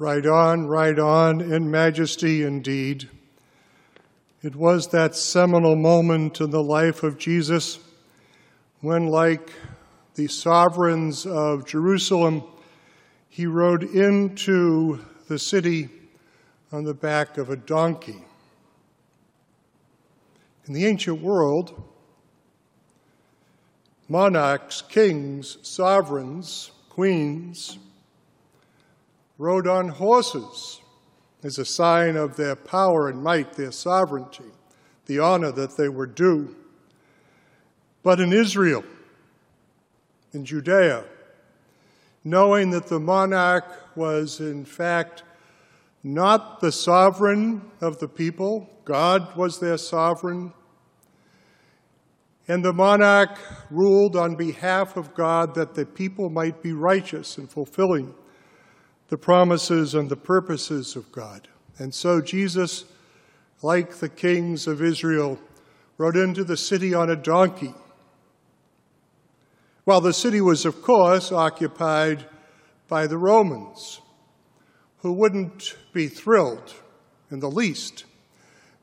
Right on, right on, in majesty indeed. It was that seminal moment in the life of Jesus when, like the sovereigns of Jerusalem, he rode into the city on the back of a donkey. In the ancient world, monarchs, kings, sovereigns, queens rode on horses as a sign of their power and might, their sovereignty, the honor that they were due. But in Israel, in Judea, knowing that the monarch was in fact not the sovereign of the people, God was their sovereign, and the monarch ruled on behalf of God that the people might be righteous in fulfilling the promises and the purposes of God. And so Jesus, like the kings of Israel, rode into the city on a donkey. While the city was, of course, occupied by the Romans, who wouldn't be thrilled in the least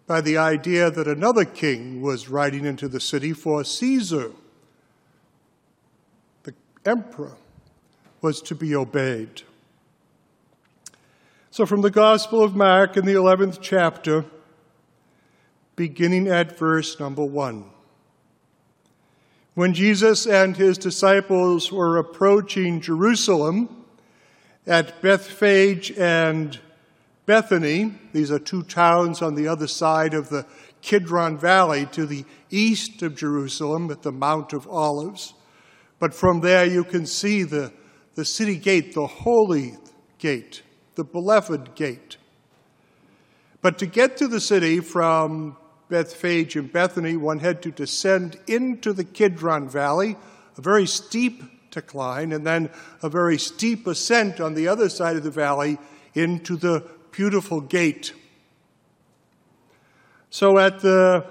by the idea that another king was riding into the city, for Caesar, the emperor, was to be obeyed. So, from the Gospel of Mark in the 11th chapter, beginning at verse number 1. When Jesus and his disciples were approaching Jerusalem at Bethphage and Bethany, these are two towns on the other side of the Kidron Valley to the east of Jerusalem at the Mount of Olives. But from there you can see the, the city gate, the holy gate, the beloved gate. But to get to the city from Bethphage and Bethany, one had to descend into the Kidron Valley, a very steep decline, and then a very steep ascent on the other side of the valley into the beautiful gate. So at the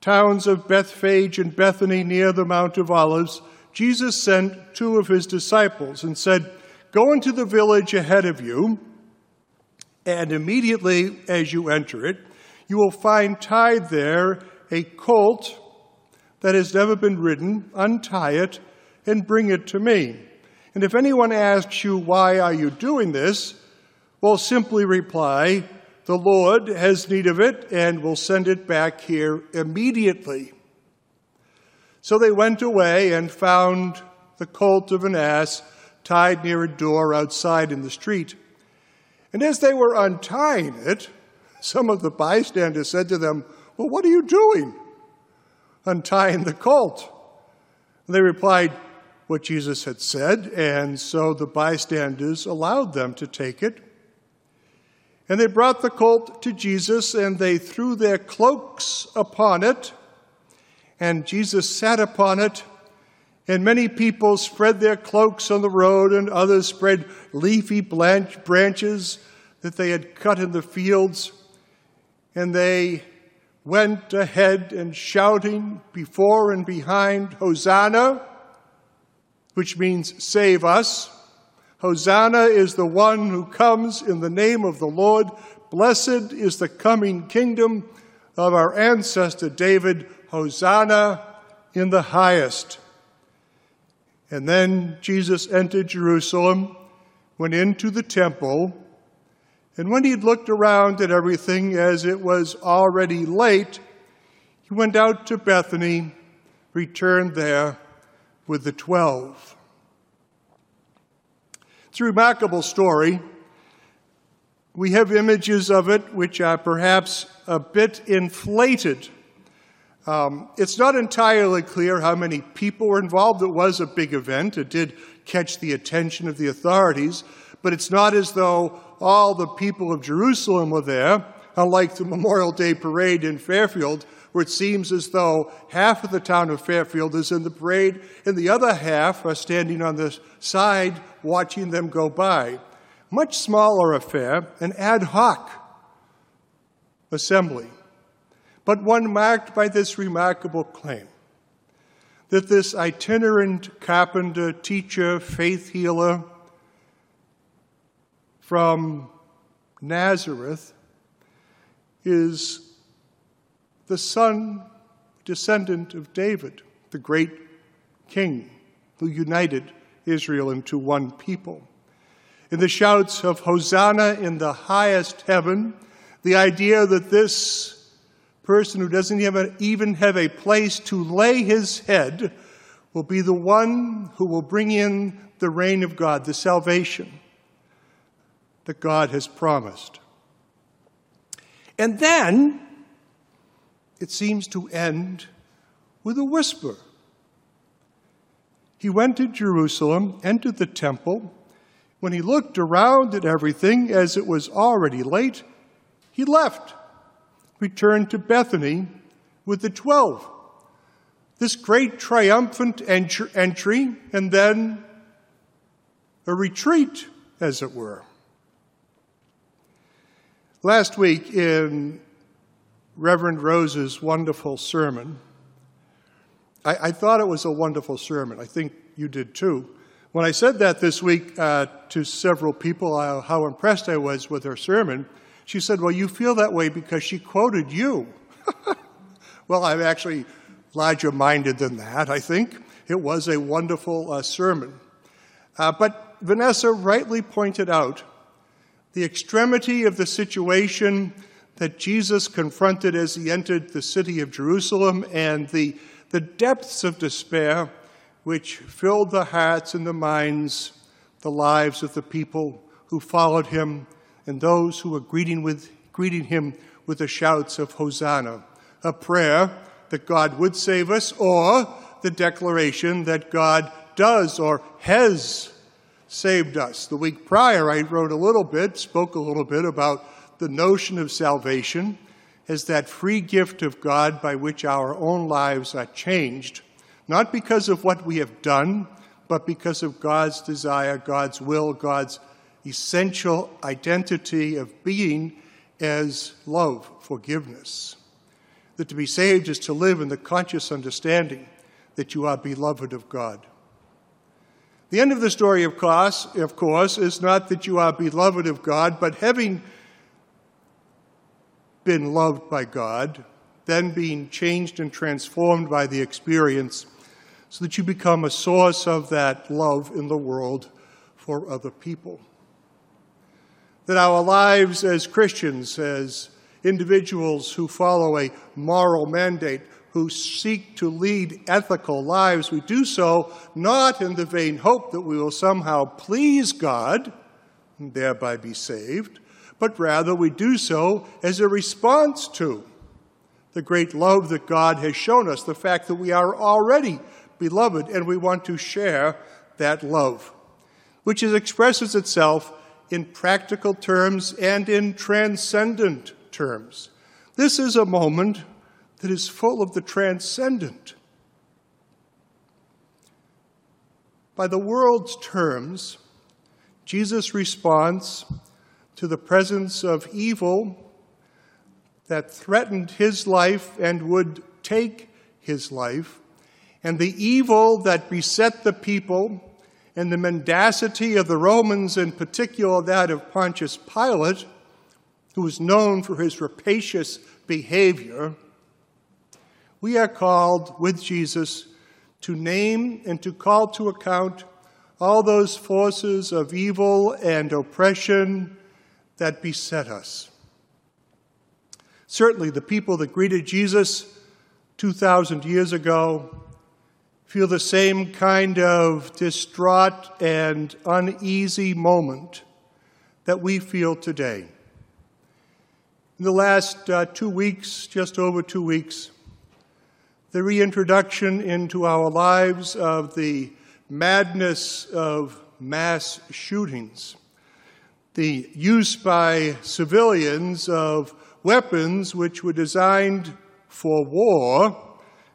towns of Bethphage and Bethany near the Mount of Olives, Jesus sent two of his disciples and said, Go into the village ahead of you, and immediately as you enter it, you will find tied there a colt that has never been ridden. Untie it and bring it to me. And if anyone asks you, Why are you doing this? well, simply reply, The Lord has need of it and will send it back here immediately. So they went away and found the colt of an ass tied near a door outside in the street. And as they were untying it, some of the bystanders said to them, Well, what are you doing? Untying the colt. And they replied, What Jesus had said, and so the bystanders allowed them to take it. And they brought the colt to Jesus, and they threw their cloaks upon it. And Jesus sat upon it. And many people spread their cloaks on the road, and others spread leafy branches that they had cut in the fields. And they went ahead and shouting before and behind, Hosanna, which means save us. Hosanna is the one who comes in the name of the Lord. Blessed is the coming kingdom of our ancestor David. Hosanna in the highest. And then Jesus entered Jerusalem, went into the temple, and when he'd looked around at everything as it was already late, he went out to Bethany, returned there with the twelve. It's a remarkable story. We have images of it which are perhaps a bit inflated. Um, it's not entirely clear how many people were involved. It was a big event. It did catch the attention of the authorities, but it's not as though all the people of Jerusalem were there, unlike the Memorial Day parade in Fairfield, where it seems as though half of the town of Fairfield is in the parade and the other half are standing on the side watching them go by. Much smaller affair, an ad hoc assembly, but one marked by this remarkable claim that this itinerant carpenter, teacher, faith healer, from Nazareth is the son, descendant of David, the great king who united Israel into one people. In the shouts of Hosanna in the highest heaven, the idea that this person who doesn't even have a place to lay his head will be the one who will bring in the reign of God, the salvation that God has promised. And then it seems to end with a whisper. He went to Jerusalem, entered the temple. When he looked around at everything, as it was already late, he left, returned to Bethany with the twelve. This great triumphant entry, and then a retreat, as it were. Last week, in Reverend Rose's wonderful sermon, I, I, thought it was a wonderful sermon. I think you did too. When I said that this week uh, to several people, uh, how impressed I was with her sermon, she said, Well, you feel that way because she quoted you. well, I'm actually larger minded than that, I think. It was a wonderful uh, sermon. Uh, but Vanessa rightly pointed out the extremity of the situation that Jesus confronted as he entered the city of Jerusalem and the, the depths of despair which filled the hearts and the minds, the lives of the people who followed him and those who were greeting, with, greeting him with the shouts of Hosanna, a prayer that God would save us, or the declaration that God does or has saved us. The week prior, I wrote a little bit, spoke a little bit about the notion of salvation as that free gift of God by which our own lives are changed, not because of what we have done, but because of God's desire, God's will, God's essential identity of being as love, forgiveness. That to be saved is to live in the conscious understanding that you are beloved of God. The end of the story, of course, of course, is not that you are beloved of God, but having been loved by God, then being changed and transformed by the experience, so that you become a source of that love in the world for other people. That our lives as Christians, as individuals who follow a moral mandate, who seek to lead ethical lives, we do so not in the vain hope that we will somehow please God and thereby be saved, but rather we do so as a response to the great love that God has shown us, the fact that we are already beloved and we want to share that love, which expresses itself in practical terms and in transcendent terms. This is a moment that is full of the transcendent. By the world's terms, Jesus' response to the presence of evil that threatened his life and would take his life, and the evil that beset the people, and the mendacity of the Romans, in particular that of Pontius Pilate, who was known for his rapacious behavior, we are called with Jesus to name and to call to account all those forces of evil and oppression that beset us. Certainly, the people that greeted Jesus 2,000 years ago feel the same kind of distraught and uneasy moment that we feel today. In the last uh, two weeks, just over two weeks, the reintroduction into our lives of the madness of mass shootings, the use by civilians of weapons which were designed for war,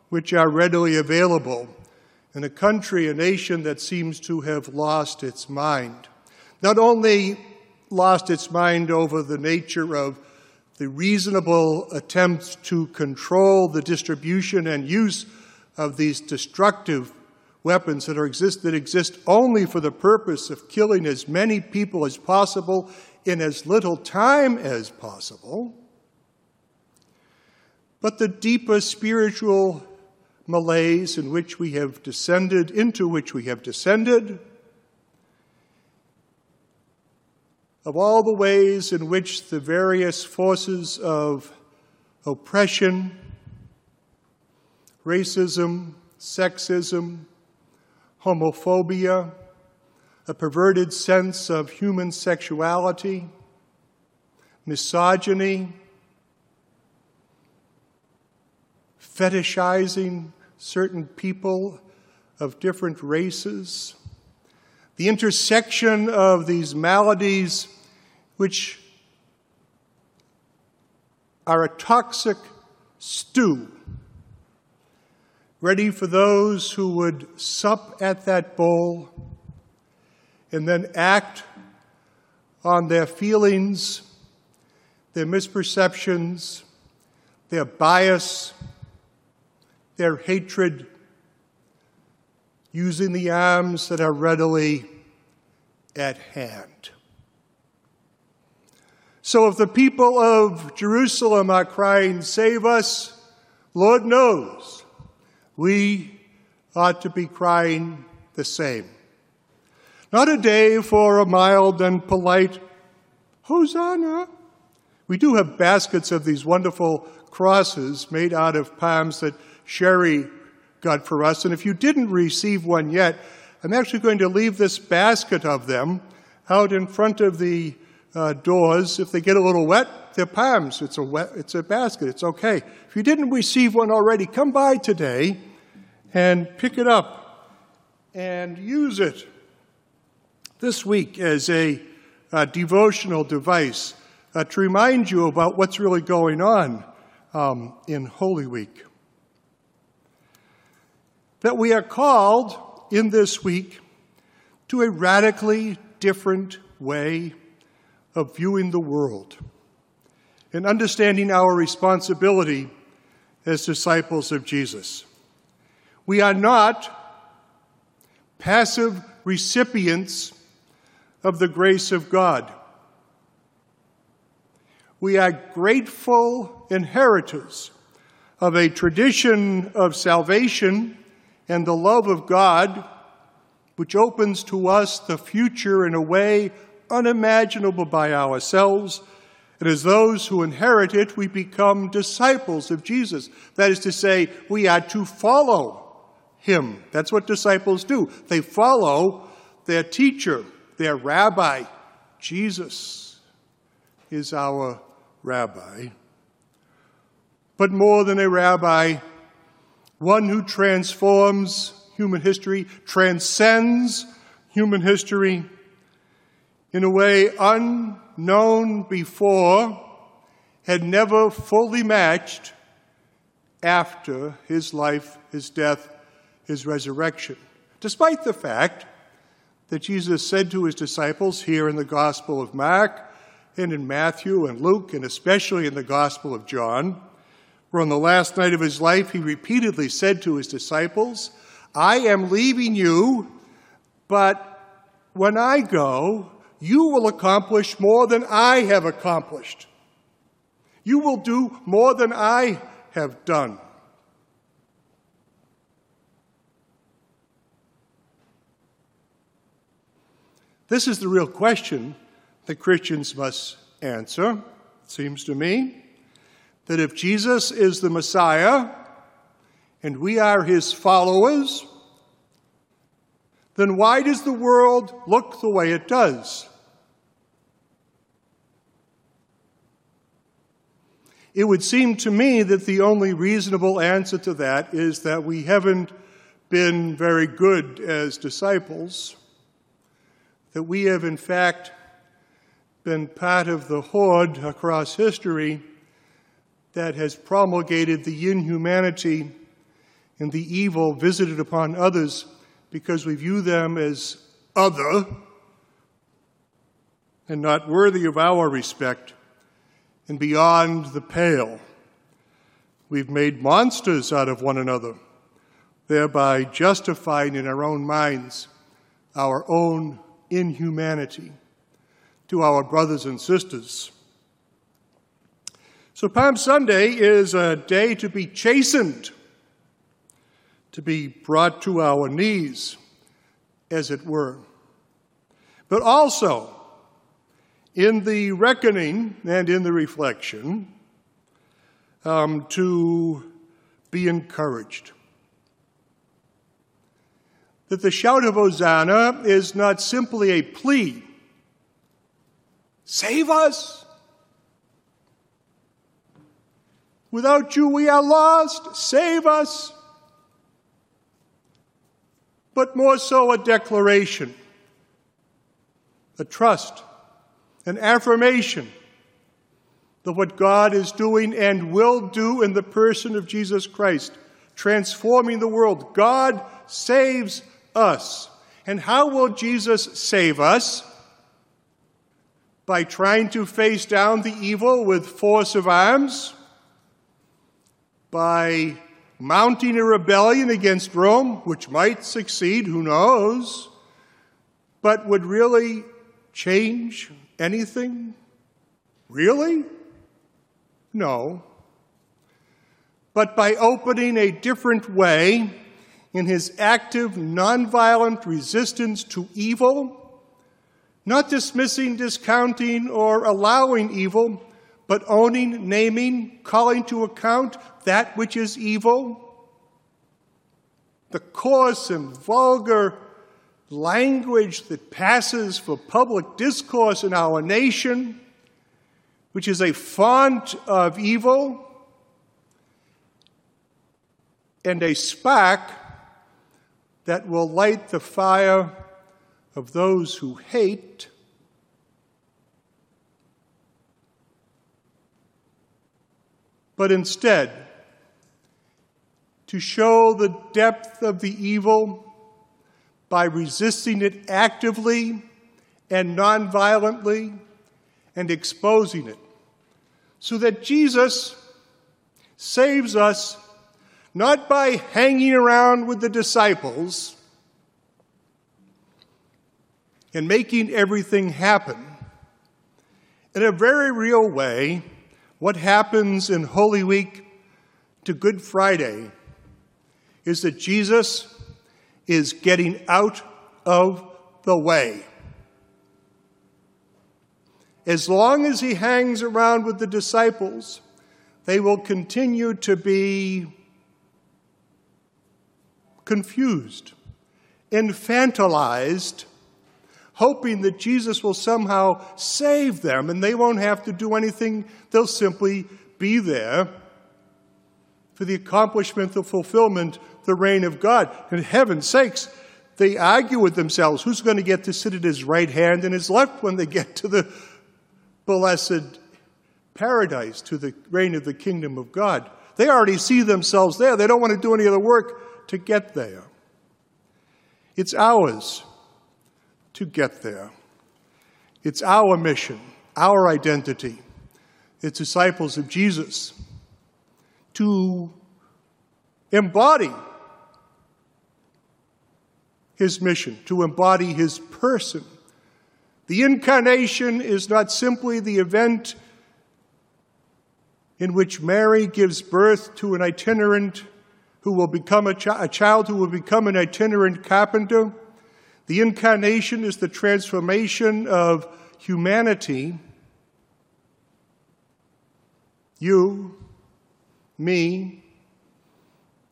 which are readily available in a country, a nation that seems to have lost its mind. Not only lost its mind over the nature of the reasonable attempts to control the distribution and use of these destructive weapons that, are exist, that exist only for the purpose of killing as many people as possible in as little time as possible. But the deeper spiritual malaise in which we have descended, into which we have descended, of all the ways in which the various forces of oppression, racism, sexism, homophobia, a perverted sense of human sexuality, misogyny, fetishizing certain people of different races, the intersection of these maladies which are a toxic stew ready for those who would sup at that bowl and then act on their feelings, their misperceptions, their bias, their hatred, using the arms that are readily at hand. So if the people of Jerusalem are crying, Save us, Lord knows we ought to be crying the same. Not a day for a mild and polite Hosanna. We do have baskets of these wonderful crosses made out of palms that Sherry got for us. And if you didn't receive one yet, I'm actually going to leave this basket of them out in front of the uh, doors. If they get a little wet, they're palms. It's a, wet, it's a basket. It's okay. If you didn't receive one already, come by today and pick it up and use it this week as a, a devotional device uh, to remind you about what's really going on um, in Holy Week. That we are called in this week to a radically different way of viewing the world and understanding our responsibility as disciples of Jesus. We are not passive recipients of the grace of God. We are grateful inheritors of a tradition of salvation and the love of God, which opens to us the future in a way unimaginable by ourselves. And as those who inherit it, we become disciples of Jesus. That is to say, we are to follow him. That's what disciples do. They follow their teacher, their rabbi. Jesus is our rabbi. But more than a rabbi, one who transforms human history, transcends human history in a way unknown before, had never fully matched after his life, his death, his resurrection. Despite the fact that Jesus said to his disciples here in the Gospel of Mark and in Matthew and Luke, and especially in the Gospel of John, where on the last night of his life he repeatedly said to his disciples, I am leaving you, but when I go, you will accomplish more than I have accomplished. You will do more than I have done. This is the real question that Christians must answer, it seems to me. That if Jesus is the Messiah and we are his followers, then why does the world look the way it does? It would seem to me that the only reasonable answer to that is that we haven't been very good as disciples that we have, in fact, been part of the horde across history that has promulgated the inhumanity and the evil visited upon others because we view them as other and not worthy of our respect and beyond the pale. We've made monsters out of one another, thereby justifying in our own minds our own inhumanity to our brothers and sisters. So, Palm Sunday is a day to be chastened, to be brought to our knees, as it were. But also, in the reckoning and in the reflection, um, to be encouraged. That the shout of Hosanna is not simply a plea save us. Without you, we are lost. Save us. But more so, a declaration, a trust, an affirmation that what God is doing and will do in the person of Jesus Christ, transforming the world. God saves us. And how will Jesus save us? By trying to face down the evil with force of arms? By mounting a rebellion against Rome, which might succeed, who knows, but would really change anything? Really? No. But by opening a different way in his active, nonviolent resistance to evil, not dismissing, discounting, or allowing evil, but owning, naming, calling to account that which is evil. The coarse and vulgar language that passes for public discourse in our nation which is a font of evil and a spark that will light the fire of those who hate. But instead, to show the depth of the evil by resisting it actively and nonviolently and exposing it so that Jesus saves us not by hanging around with the disciples and making everything happen. In a very real way, what happens in Holy Week to Good Friday is that Jesus is getting out of the way. As long as he hangs around with the disciples, they will continue to be confused, infantilized, hoping that Jesus will somehow save them and they won't have to do anything. They'll simply be there for the accomplishment, the fulfillment, the reign of God. And heaven's sakes, they argue with themselves who's going to get to sit at his right hand and his left when they get to the blessed paradise to the reign of the kingdom of God. They already see themselves there. They don't want to do any other work to get there. It's ours to get there. It's our mission, our identity. It's disciples of Jesus to embody his mission, to embody his person the incarnation is not simply the event in which Mary gives birth to an itinerant who will become a, a, child who will become an itinerant carpenter. The incarnation is the transformation of humanity. You, me,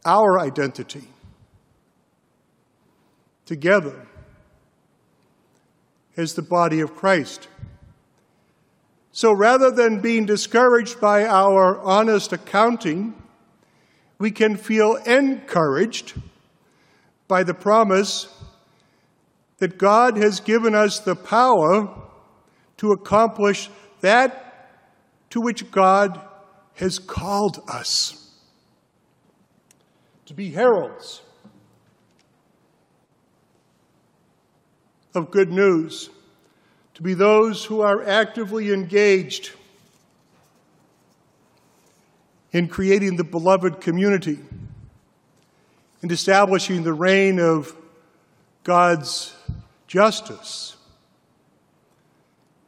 our identity. Together as the body of Christ. So rather than being discouraged by our honest accounting, we can feel encouraged by the promise that God has given us the power to accomplish that to which God has called us. To be heralds of good news, to be those who are actively engaged in creating the beloved community and establishing the reign of God's justice,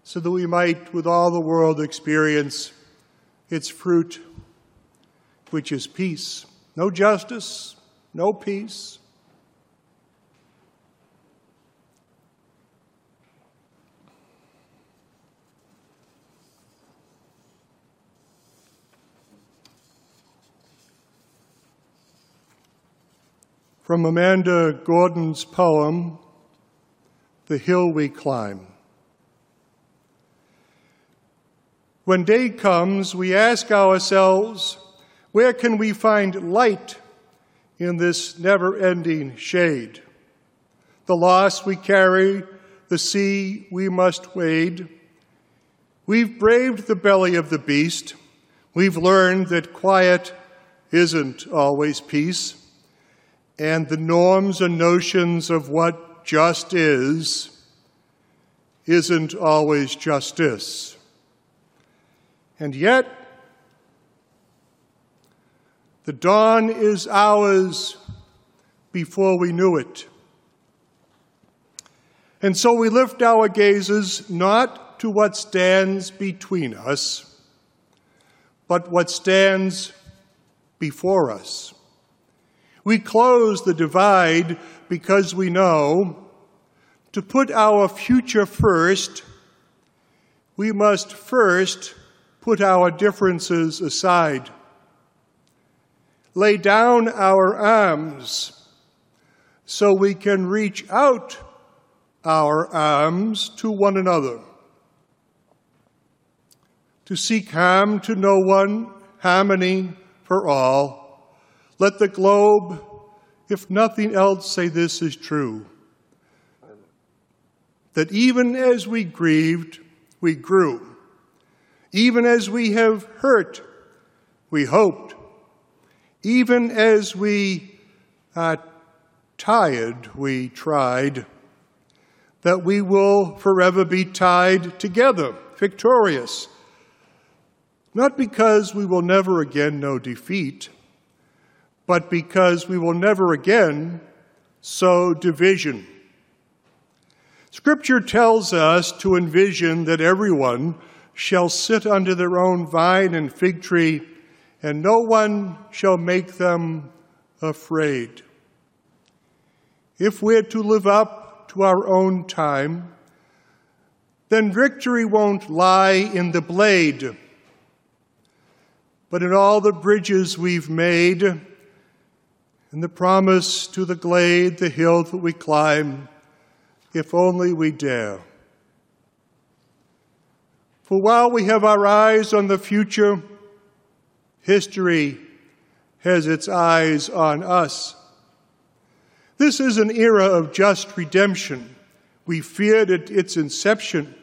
so that we might, with all the world, experience its fruit, which is peace. No justice, no peace. From Amanda Gorman's poem, The Hill We Climb. When day comes, we ask ourselves, where can we find light in this never ending shade? The loss we carry, the sea we must wade. We've braved the belly of the beast. We've learned that quiet isn't always peace and the norms and notions of what just is isn't always justice. And yet, the dawn is ours before we knew it. And so we lift our gazes not to what stands between us, but what stands before us. We close the divide because we know to put our future first, we must first put our differences aside. Lay down our arms so we can reach out our arms to one another. To seek harm to no one, harmony for all let the globe, if nothing else, say this is true that even as we grieved, we grew. Even as we have hurt, we hoped. Even as we are tired, we tried. That we will forever be tied together, victorious. Not because we will never again know defeat but because we will never again sow division. Scripture tells us to envision that everyone shall sit under their own vine and fig tree, and no one shall make them afraid. If we're to live up to our own time, then victory won't lie in the blade, but in all the bridges we've made and the promise to the glade, the hill that we climb, if only we dare. For while we have our eyes on the future, history has its eyes on us. This is an era of just redemption. We feared at its inception.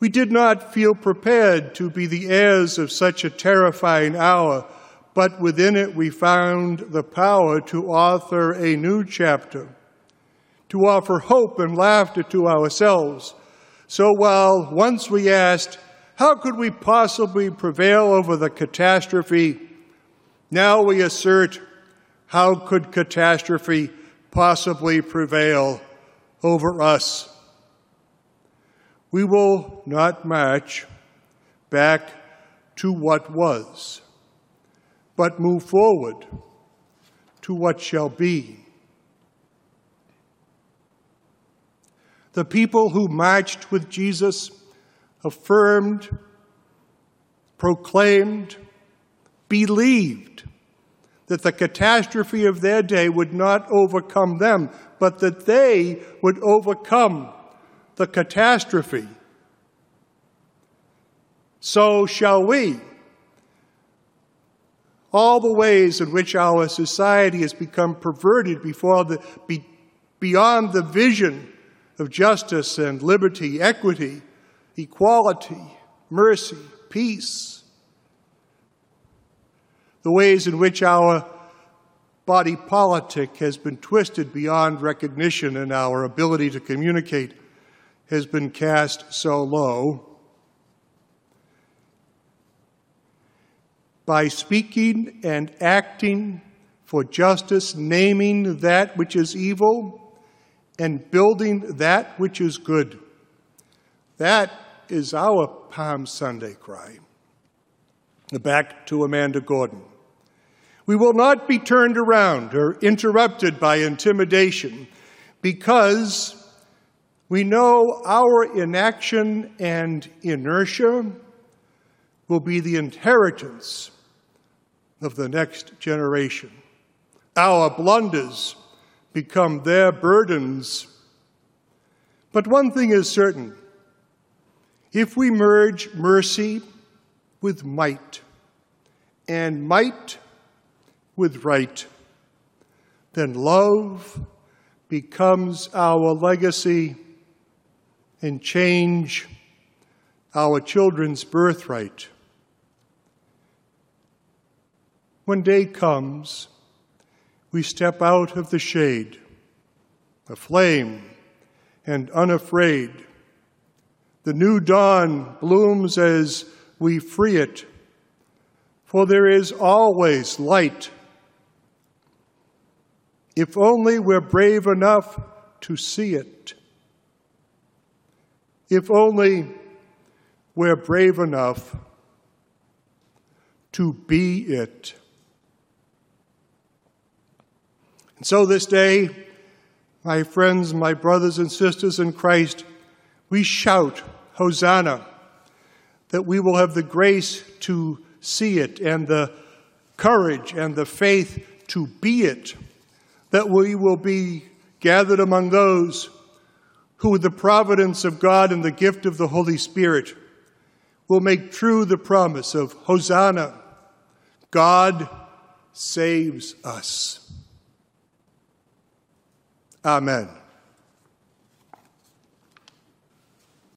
We did not feel prepared to be the heirs of such a terrifying hour but within it we found the power to author a new chapter, to offer hope and laughter to ourselves. So while once we asked, how could we possibly prevail over the catastrophe? Now we assert, how could catastrophe possibly prevail over us? We will not march back to what was but move forward to what shall be. The people who marched with Jesus affirmed, proclaimed, believed that the catastrophe of their day would not overcome them, but that they would overcome the catastrophe. So shall we all the ways in which our society has become perverted before the, be, beyond the vision of justice and liberty, equity, equality, mercy, peace. The ways in which our body politic has been twisted beyond recognition and our ability to communicate has been cast so low. By speaking and acting for justice, naming that which is evil and building that which is good. That is our Palm Sunday cry. Back to Amanda Gorman. We will not be turned around or interrupted by intimidation because we know our inaction and inertia will be the inheritance of the next generation. Our blunders become their burdens. But one thing is certain if we merge mercy with might and might with right, then love becomes our legacy and change our children's birthright. When day comes, we step out of the shade, aflame and unafraid. The new dawn blooms as we free it, for there is always light. If only we're brave enough to see it. If only we're brave enough to be it. And so this day, my friends, my brothers and sisters in Christ, we shout, Hosanna, that we will have the grace to see it and the courage and the faith to be it, that we will be gathered among those who, with the providence of God and the gift of the Holy Spirit, will make true the promise of Hosanna, God saves us. Amen.